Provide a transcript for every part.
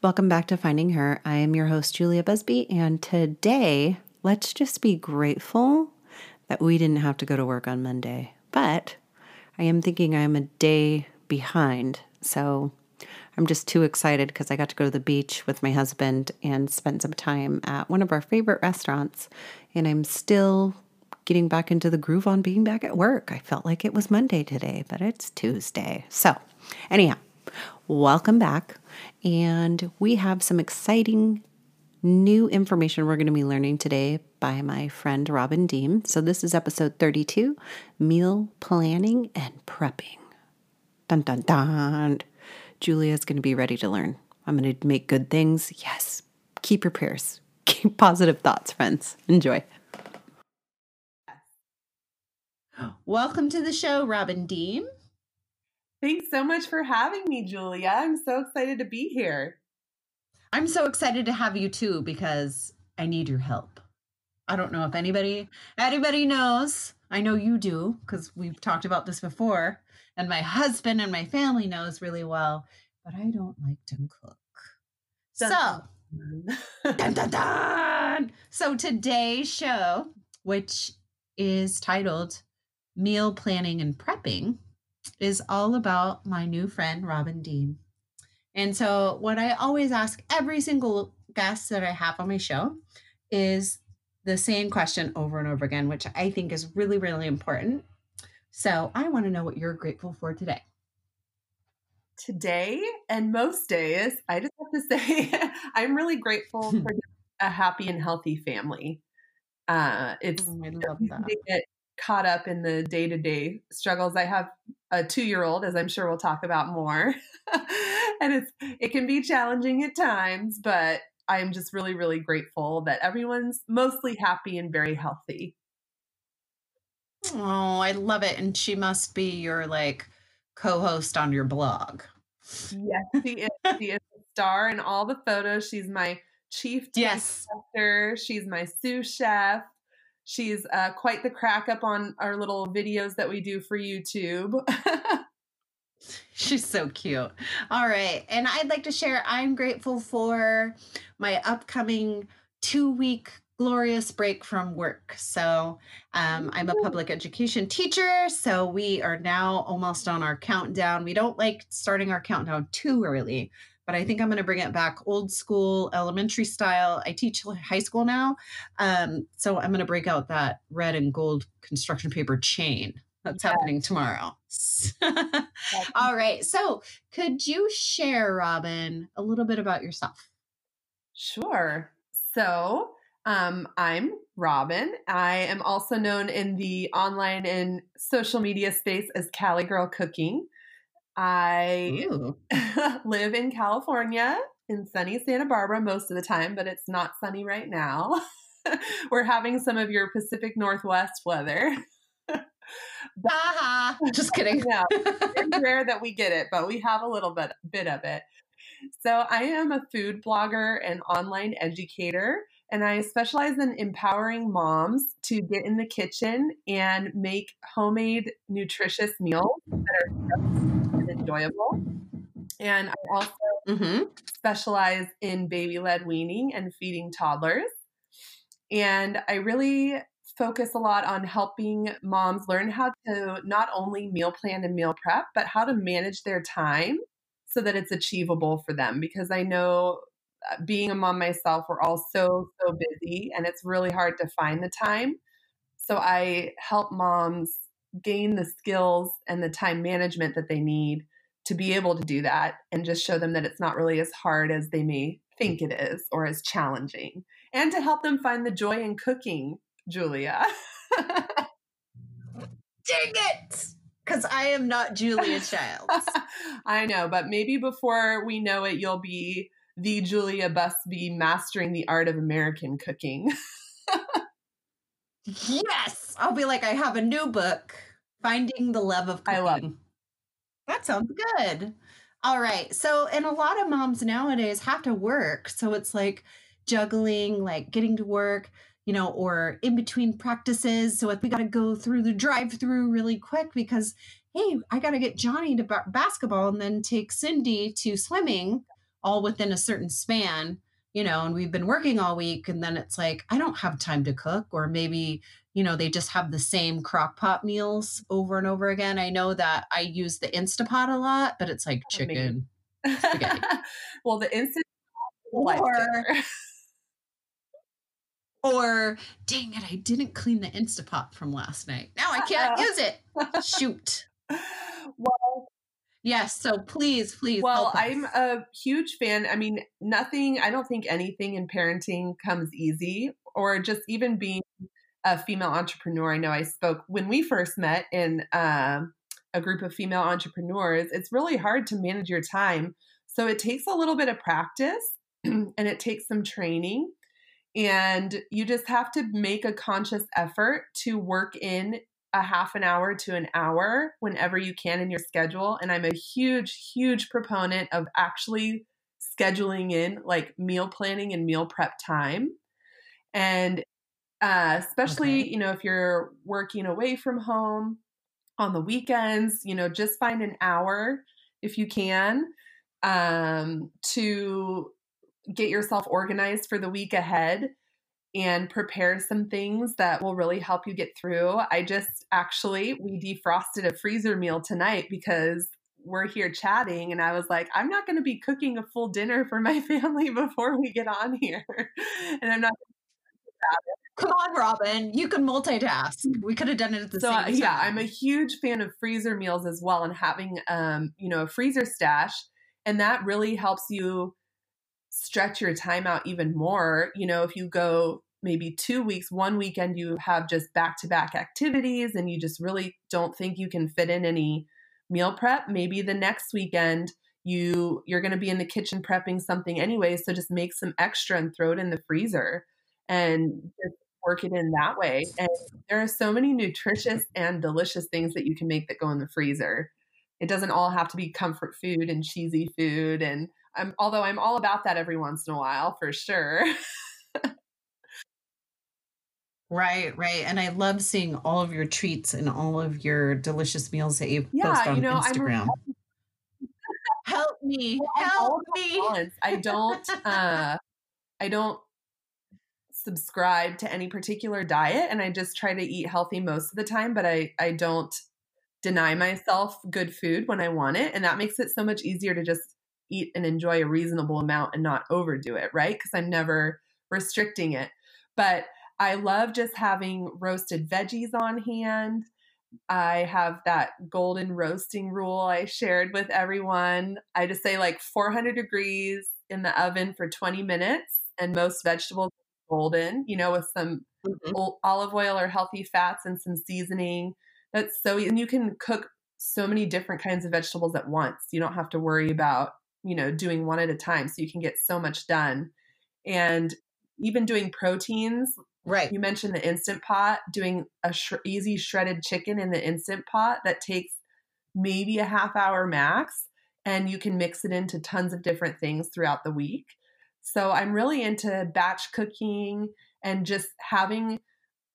Welcome back to Finding Her. I am your host, Julia Busby, and today, let's just be grateful that we didn't have to go to work on Monday. But I am thinking I'm a day behind. So I'm just too excited because I got to go to the beach with my husband and spend some time at one of our favorite restaurants. And I'm still getting back into the groove on being back at work. I felt like it was Monday today, but it's Tuesday. So, anyhow, welcome back. And we have some exciting new information we're going to be learning today by my friend Robin Deem. So, this is episode 32 Meal Planning and Prepping. Dun dun dun. Julia's going to be ready to learn. I'm going to make good things. Yes. Keep your prayers. Keep positive thoughts, friends. Enjoy. Welcome to the show, Robin Deem. Thanks so much for having me, Julia. I'm so excited to be here. I'm so excited to have you too because I need your help. I don't know if anybody anybody knows. I know you do because we've talked about this before, and my husband and my family knows really well, but I don't like to cook. Dun, so, dun, dun, dun. so today's show, which is titled "Meal Planning and Prepping," is all about my new friend, Robin Deem. And so, what I always ask every single guest that I have on my show is the same question over and over again, which I think is really, really important. So, I want to know what you're grateful for today. Today and most days, I just have to say, I'm really grateful for a happy and healthy family. Uh, it's Oh, I love that. Caught up in the day to day struggles. I have a two year old, as I'm sure we'll talk about more, and it's it can be challenging at times, but I'm just really really grateful that everyone's mostly happy and very healthy. Oh, I love it. And she must be your like co-host on your blog. Yes, she is. She is a star in all the photos. She's my chief Yes. tester. She's my sous chef. She's uh, quite the crack up on our little videos that we do for YouTube. She's so cute. All right. And I'd like to share I'm grateful for my upcoming two week glorious break from work. So um, I'm a public education teacher. So we are now almost on our countdown. We don't like starting our countdown too early, but I think I'm going to bring it back old school, elementary style. I teach high school now. Um, so I'm going to break out that red and gold construction paper chain. That's Yes. happening tomorrow. All right. So, could you share, Robin, a little bit about yourself? Sure. So, um, I'm Robin. I am also known in the online and social media space as Cali Girl Cooking. I live in California in sunny Santa Barbara most of the time, but it's not sunny right now. We're having some of your Pacific Northwest weather. Haha. Just kidding. No, it's rare that we get it, but we have a little bit bit of it. So I am a food blogger and online educator, and I specialize in empowering moms to get in the kitchen and make homemade, nutritious meals that are enjoyable. And I also hmm specialize in baby led weaning and feeding toddlers. And I really focus a lot on helping moms learn how to not only meal plan and meal prep, but how to manage their time so that it's achievable for them. Because I know uh, being a mom myself, we're all so, so busy and it's really hard to find the time. So I help moms gain the skills and the time management that they need to be able to do that and just show them that it's not really as hard as they may think it is or as challenging and to help them find the joy in cooking julia Dang it. Because I am not Julia Childs. i know but maybe before we know it you'll be the julia busby mastering the art of american cooking yes. I'll be like, I have a new book, Finding the Love of Cooking. I love. That sounds good. All right. So, and a lot of moms nowadays have to work. So it's like juggling, like getting to work, you know, or in between practices. So if we got to go through the drive through really quick because, hey, I got to get Johnny to ba- basketball and then take Cindy to swimming. all within a certain span, you know, and we've been working all week and then it's like I don't have time to cook or maybe, you know, they just have the same crock pot meals over and over again. I know that I use the Instapot a lot, but it's like chicken. Well, the instant or or dang it, I didn't clean the Instapot from last night. Now I can't use it. Shoot. well, Yes, so please, please. well. I'm a huge fan. I mean, nothing, I don't think anything in parenting comes easy, or just even being a female entrepreneur. I know I spoke when we first met in um a group of female entrepreneurs. It's really hard to manage your time. So it takes a little bit of practice and it takes some training. And you just have to make a conscious effort to work in a half an hour to an hour whenever you can in your schedule. And I'm a huge, huge proponent of actually scheduling in like meal planning and meal prep time. And uh, especially, Okay. you know, if you're working away from home on the weekends, you know, just find an hour if you can um, to get yourself organized for the week ahead and prepare some things that will really help you get through. I just actually we defrosted a freezer meal tonight because we're here chatting and I was like, I'm not going to be cooking a full dinner for my family before we get on here. and I'm not Come on, Robin. You can multitask. We could have done it at the so same time. yeah, I'm a huge fan of freezer meals as well and having um, you know, a freezer stash and that really helps you stretch your time out even more. You know, if you go maybe 2 weeks, one weekend you have just back-to-back activities and you just really don't think you can fit in any meal prep, maybe the next weekend you you're going to be in the kitchen prepping something anyway, so just make some extra and throw it in the freezer and just work it in that way. And there are so many nutritious and delicious things that you can make that go in the freezer. It doesn't all have to be comfort food and cheesy food and I'm although I'm all about that every once in a while for sure. Right, right. And I love seeing all of your treats and all of your delicious meals that you post on you know, I'm Instagram. help me. Help me. I don't uh I don't subscribe to any particular diet and I just try to eat healthy most of the time, but I I don't deny myself good food when I want it and that makes it so much easier to just eat and enjoy a reasonable amount and not overdo it, right? Cuz I'm never restricting it. But I love just having roasted veggies on hand. I have that golden roasting rule I shared with everyone. I just say like 400 degrees in the oven for 20 minutes, and most vegetables are golden, you know, with some Mhm. olive oil or healthy fats and some seasoning. That's so, and you can cook so many different kinds of vegetables at once. You don't have to worry about, you know, doing one at a time. So you can get so much done. And even doing proteins, Right. you mentioned the instant pot, doing a sh- easy shredded chicken in the instant pot that takes maybe a half hour max, and you can mix it into tons of different things throughout the week. So I'm really into batch cooking and just having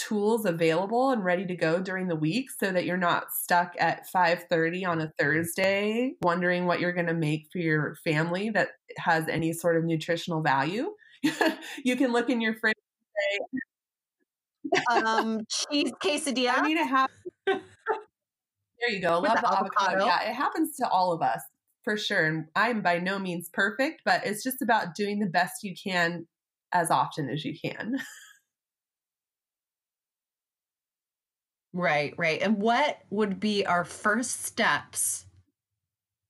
tools available and ready to go during the week so that you're not stuck at 5:30 on a Thursday wondering what you're going to make for your family that has any sort of nutritional value. you can look in your fridge say, Um, cheese quesadilla. I mean, it happens. there you go. Love the the avocado. avocado. Yeah, it happens to all of us for sure. And I'm by no means perfect, but it's just about doing the best you can as often as you can. Right, right. And what would be our first steps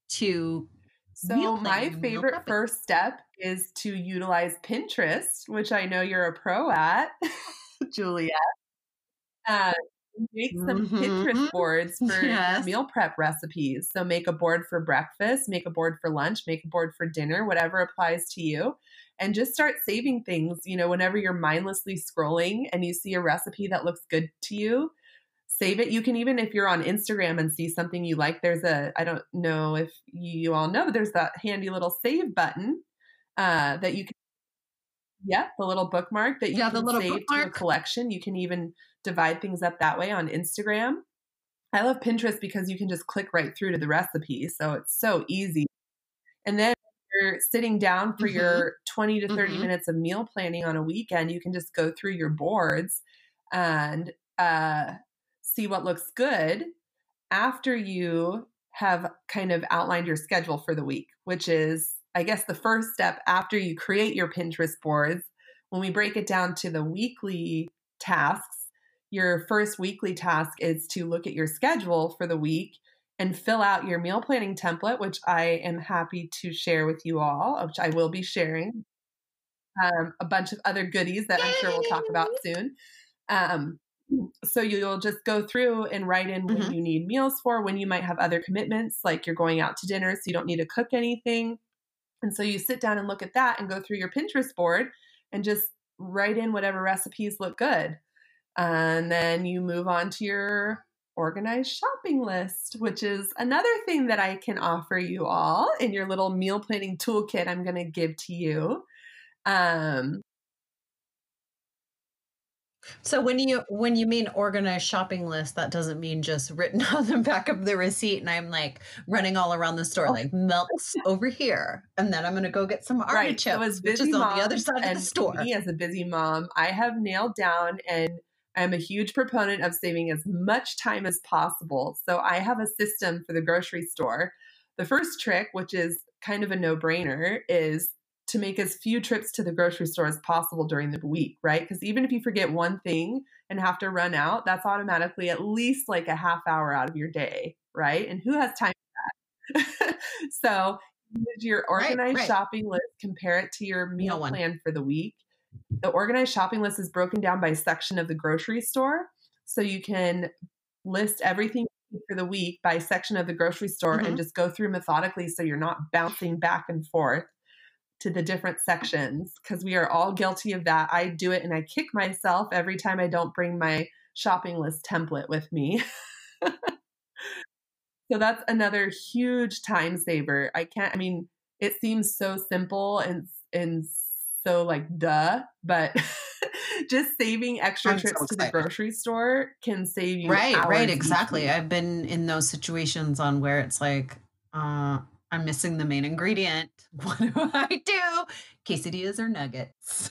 to So, my favorite first step is to utilize Pinterest, which I know you're a pro at, Julia. Uh, make some Mhm. Pinterest boards for Yes. meal prep recipes. So, make a board for breakfast, make a board for lunch, make a board for dinner, whatever applies to you. And just start saving things. You know, whenever you're mindlessly scrolling and you see a recipe that looks good to you, save it. You can even, if you're on Instagram and see something you like, there's a, I don't know if you all know, but there's that handy little save button uh, that you can, yeah, the little bookmark that you Yeah, the can little save to a bookmark. collection. You can even divide things up that way on Instagram. I love Pinterest because you can just click right through to the recipe. So it's so easy. And then you're sitting down for Mhm. your 20 to 30 Mhm. minutes of meal planning on a weekend, you can just go through your boards and uh, see what looks good after you have kind of outlined your schedule for the week, which is, I guess, the first step after you create your Pinterest boards. When we break it down to the weekly tasks, your first weekly task is to look at your schedule for the week and fill out your meal planning template, which I am happy to share with you all, which I will be sharing. Um, a bunch of other goodies that I'm sure we'll talk about soon. Um, so you'll just go through and write in when Mhm. you need meals for, when you might have other commitments, like you're going out to dinner, so you don't need to cook anything. And so you sit down and look at that and go through your Pinterest board and just write in whatever recipes look good. And then you move on to your organized shopping list, which is another thing that I can offer you all in your little meal planning toolkit I'm going to give to you. Um, So when you when you mean organized shopping list, that doesn't mean just written on the back of the receipt, and I'm like running all around the store, like milk's over here, and then I'm gonna go get some right. artichokes, So as which busy is on the other side of the store. me as a busy mom, I have nailed down and I'm a huge proponent of saving as much time as possible. So I have a system for the grocery store. The first trick, which is kind of a no-brainer, is to make as few trips to the grocery store as possible during the week, right? Because even if you forget one thing and have to run out, that's automatically at least like a half hour out of your day, right? And who has time for that? so use your organized right. shopping list, compare it to your meal one. plan for the week. The organized shopping list is broken down by section of the grocery store. So you can list everything for the week by section of the grocery store Mhm. and just go through methodically so you're not bouncing back and forth to the different sections because we are all guilty of that. I do it and I kick myself every time I don't bring my shopping list template with me. so that's another huge time saver. I can't I mean it seems so simple and and so like duh, but just saving extra I'm so trips to the grocery store can save you Right, right, exactly. I've been in those situations on where it's like, uh, I'm missing the main ingredient. What do I do? Quesadillas or nuggets?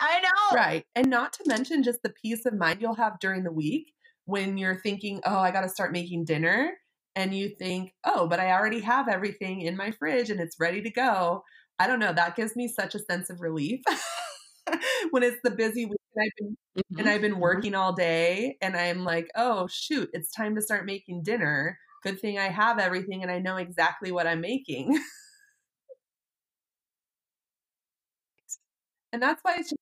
I know. Right. And not to mention just the peace of mind you'll have during the week when you're thinking, oh, I got to start making dinner. And you think, oh, but I already have everything in my fridge and it's ready to go. I don't know. That gives me such a sense of relief when it's the busy week and I've been, and Mhm, I've been mhm. working all day and I'm like, oh, shoot, it's time to start making dinner. Good thing I have everything and I know exactly what I'm making. and that's why it's just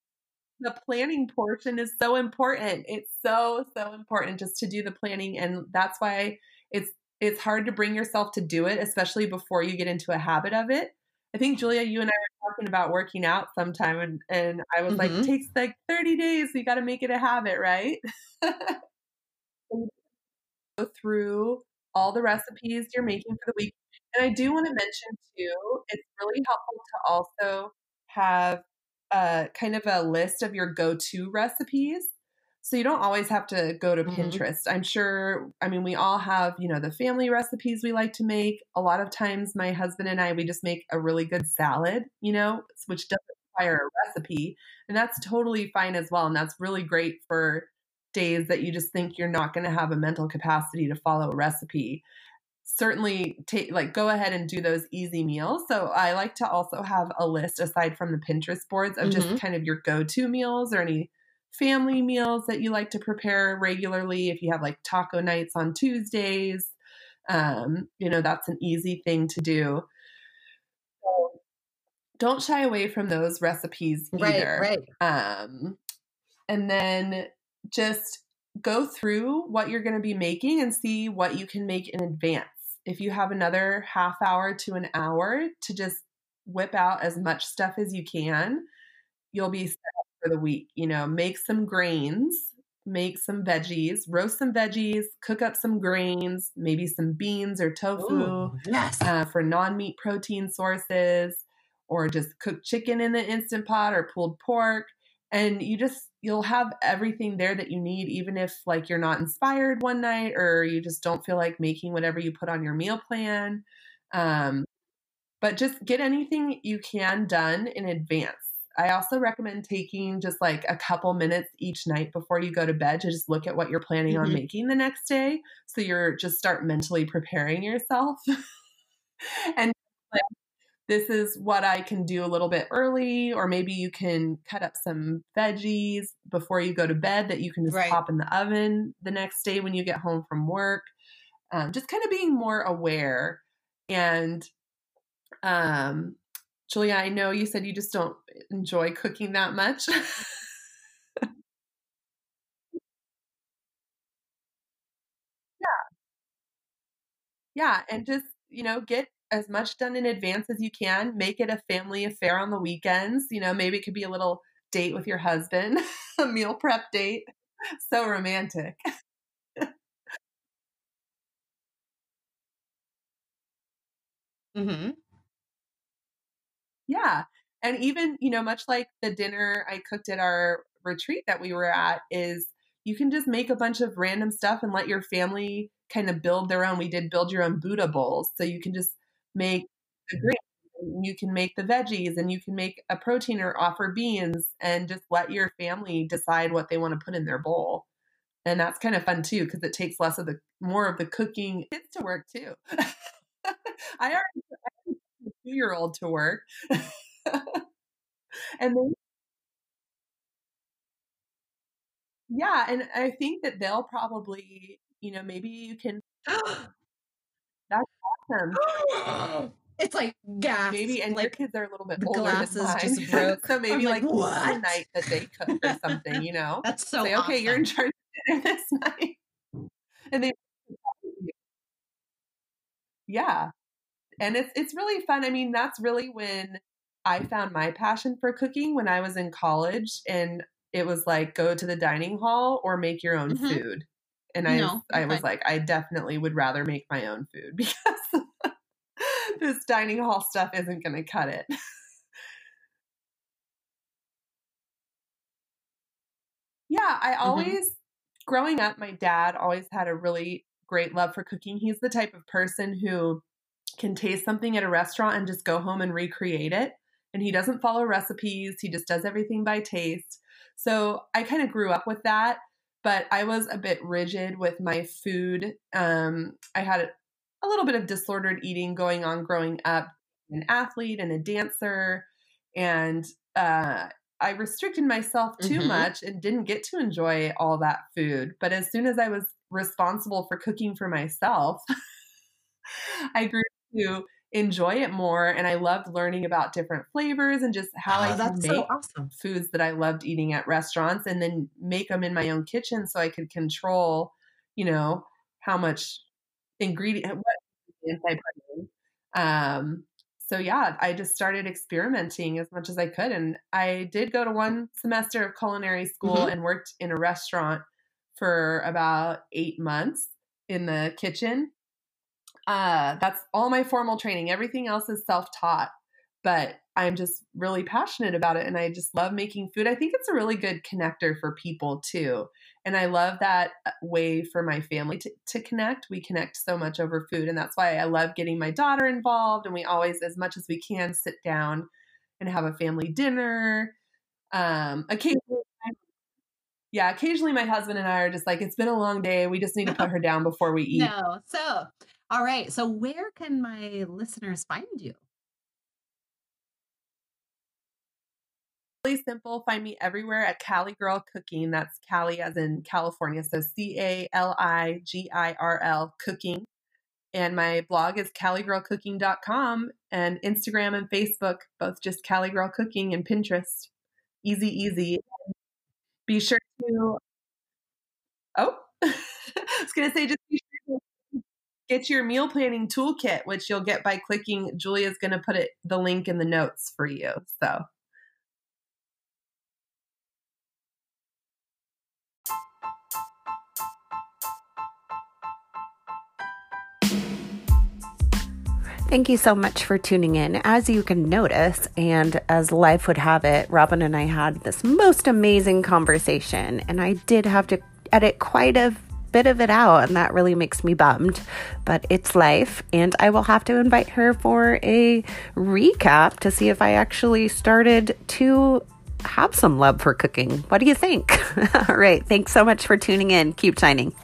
the planning portion is so important. It's so so important just to do the planning and that's why it's it's hard to bring yourself to do it especially before you get into a habit of it. I think Julia you and I were talking about working out sometime and and I was like Mhm. takes like 30 days You got to make it a habit, right? Go through all the recipes you're making for the week. And I do want to mention too, it's really helpful to also have a kind of a list of your go-to recipes. So you don't always have to go to Mhm. Pinterest. I'm sure, I mean, we all have, you know, the family recipes we like to make. A lot of times my husband and I, we just make a really good salad, you know, which doesn't require a recipe. And that's totally fine as well. And that's really great for days that you just think you're not going to have a mental capacity to follow a recipe certainly take like go ahead and do those easy meals so i like to also have a list aside from the pinterest boards of just Mhm. kind of your go-to meals or any family meals that you like to prepare regularly if you have like taco nights on tuesdays um, you know that's an easy thing to do don't shy away from those recipes Right, either right. um, and then just go through what you're going to be making and see what you can make in advance. If you have another half hour to an hour to just whip out as much stuff as you can, you'll be set up for the week. You know, make some grains, make some veggies, roast some veggies, cook up some grains, maybe some beans or tofu Ooh, yes. uh, for non-meat protein sources or just cook chicken in the instant pot or pulled pork and you just you'll have everything there that you need even if like you're not inspired one night or you just don't feel like making whatever you put on your meal plan um, but just get anything you can done in advance. I also recommend taking just like a couple minutes each night before you go to bed to just look at what you're planning mm-hmm. on making the next day. So you're just start mentally preparing yourself. and like, this is what I can do a little bit early, or maybe you can cut up some veggies before you go to bed that you can just right. pop in the oven the next day when you get home from work. Um, just kind of being more aware and um Julia, I know you said you just don't enjoy cooking that much. yeah. Yeah, and just, you know, get as much done in advance as you can. Make it a family affair on the weekends. You know, maybe it could be a little date with your husband, a meal prep date. So romantic. mhm. Yeah. And even, you know, much like the dinner I cooked at our retreat that we were at, is you can just make a bunch of random stuff and let your family kind of build their own. We did build your own Buddha bowls. So you can just make the mm-hmm. grains, you can make the veggies, and you can make a protein or offer beans and just let your family decide what they want to put in their bowl. And that's kind of fun too, because it takes less of the more of the cooking. It's to work too. I already two year old to work. and then Yeah, and I think that they'll probably, you know, maybe you can That's awesome. It's like gas. Maybe and like, your kids are a little bit older glasses than mine. just broke. so maybe like, like one night that they cook or something, you know? That's so Say, okay, you're in charge of dinner this night. And they Yeah and it's it's really fun. I mean, that's really when I found my passion for cooking when I was in college and it was like go to the dining hall or make your own mm-hmm. food. And I no, I was like I definitely would rather make my own food because this dining hall stuff isn't going to cut it. yeah, I mm-hmm. always mm-hmm. growing up my dad always had a really great love for cooking. He's the type of person who can taste something at a restaurant and just go home and recreate it. And he doesn't follow recipes, he just does everything by taste. So I kind of grew up with that, but I was a bit rigid with my food. Um, I had a little bit of disordered eating going on growing up, an athlete and a dancer. And uh, I restricted myself too mm-hmm. much and didn't get to enjoy all that food. But as soon as I was responsible for cooking for myself, I grew to enjoy it more and I loved learning about different flavors and just how oh, I could make so awesome. foods that I loved eating at restaurants and then make them in my own kitchen so I could control, you know, how much ingredient what Um so yeah, I just started experimenting as much as I could and I did go to one semester of culinary school mm-hmm. and worked in a restaurant for about 8 months in the kitchen uh, that's all my formal training. Everything else is self taught, but I'm just really passionate about it and I just love making food. I think it's a really good connector for people too. And I love that uh, way for my family to, to connect. We connect so much over food. And that's why I love getting my daughter involved. And we always, as much as we can, sit down and have a family dinner. Um, occasionally, yeah, occasionally my husband and I are just like, it's been a long day. We just need to put her down before we eat. No. So all right. So, where can my listeners find you? Really simple. Find me everywhere at Cali Girl Cooking. That's Cali as in California. So C A L I G I R L Cooking. And my blog is caligirlcooking.com and Instagram and Facebook, both just Cali Girl Cooking and Pinterest. Easy, easy. Be sure to. Oh, I was going to say, just be sure to get your meal planning toolkit, which you'll get by clicking. Julia's going to put it the link in the notes for you. So. Thank you so much for tuning in. As you can notice, and as life would have it, Robin and I had this most amazing conversation, and I did have to edit quite a bit of it out, and that really makes me bummed. But it's life, and I will have to invite her for a recap to see if I actually started to have some love for cooking. What do you think? All right. Thanks so much for tuning in. Keep shining.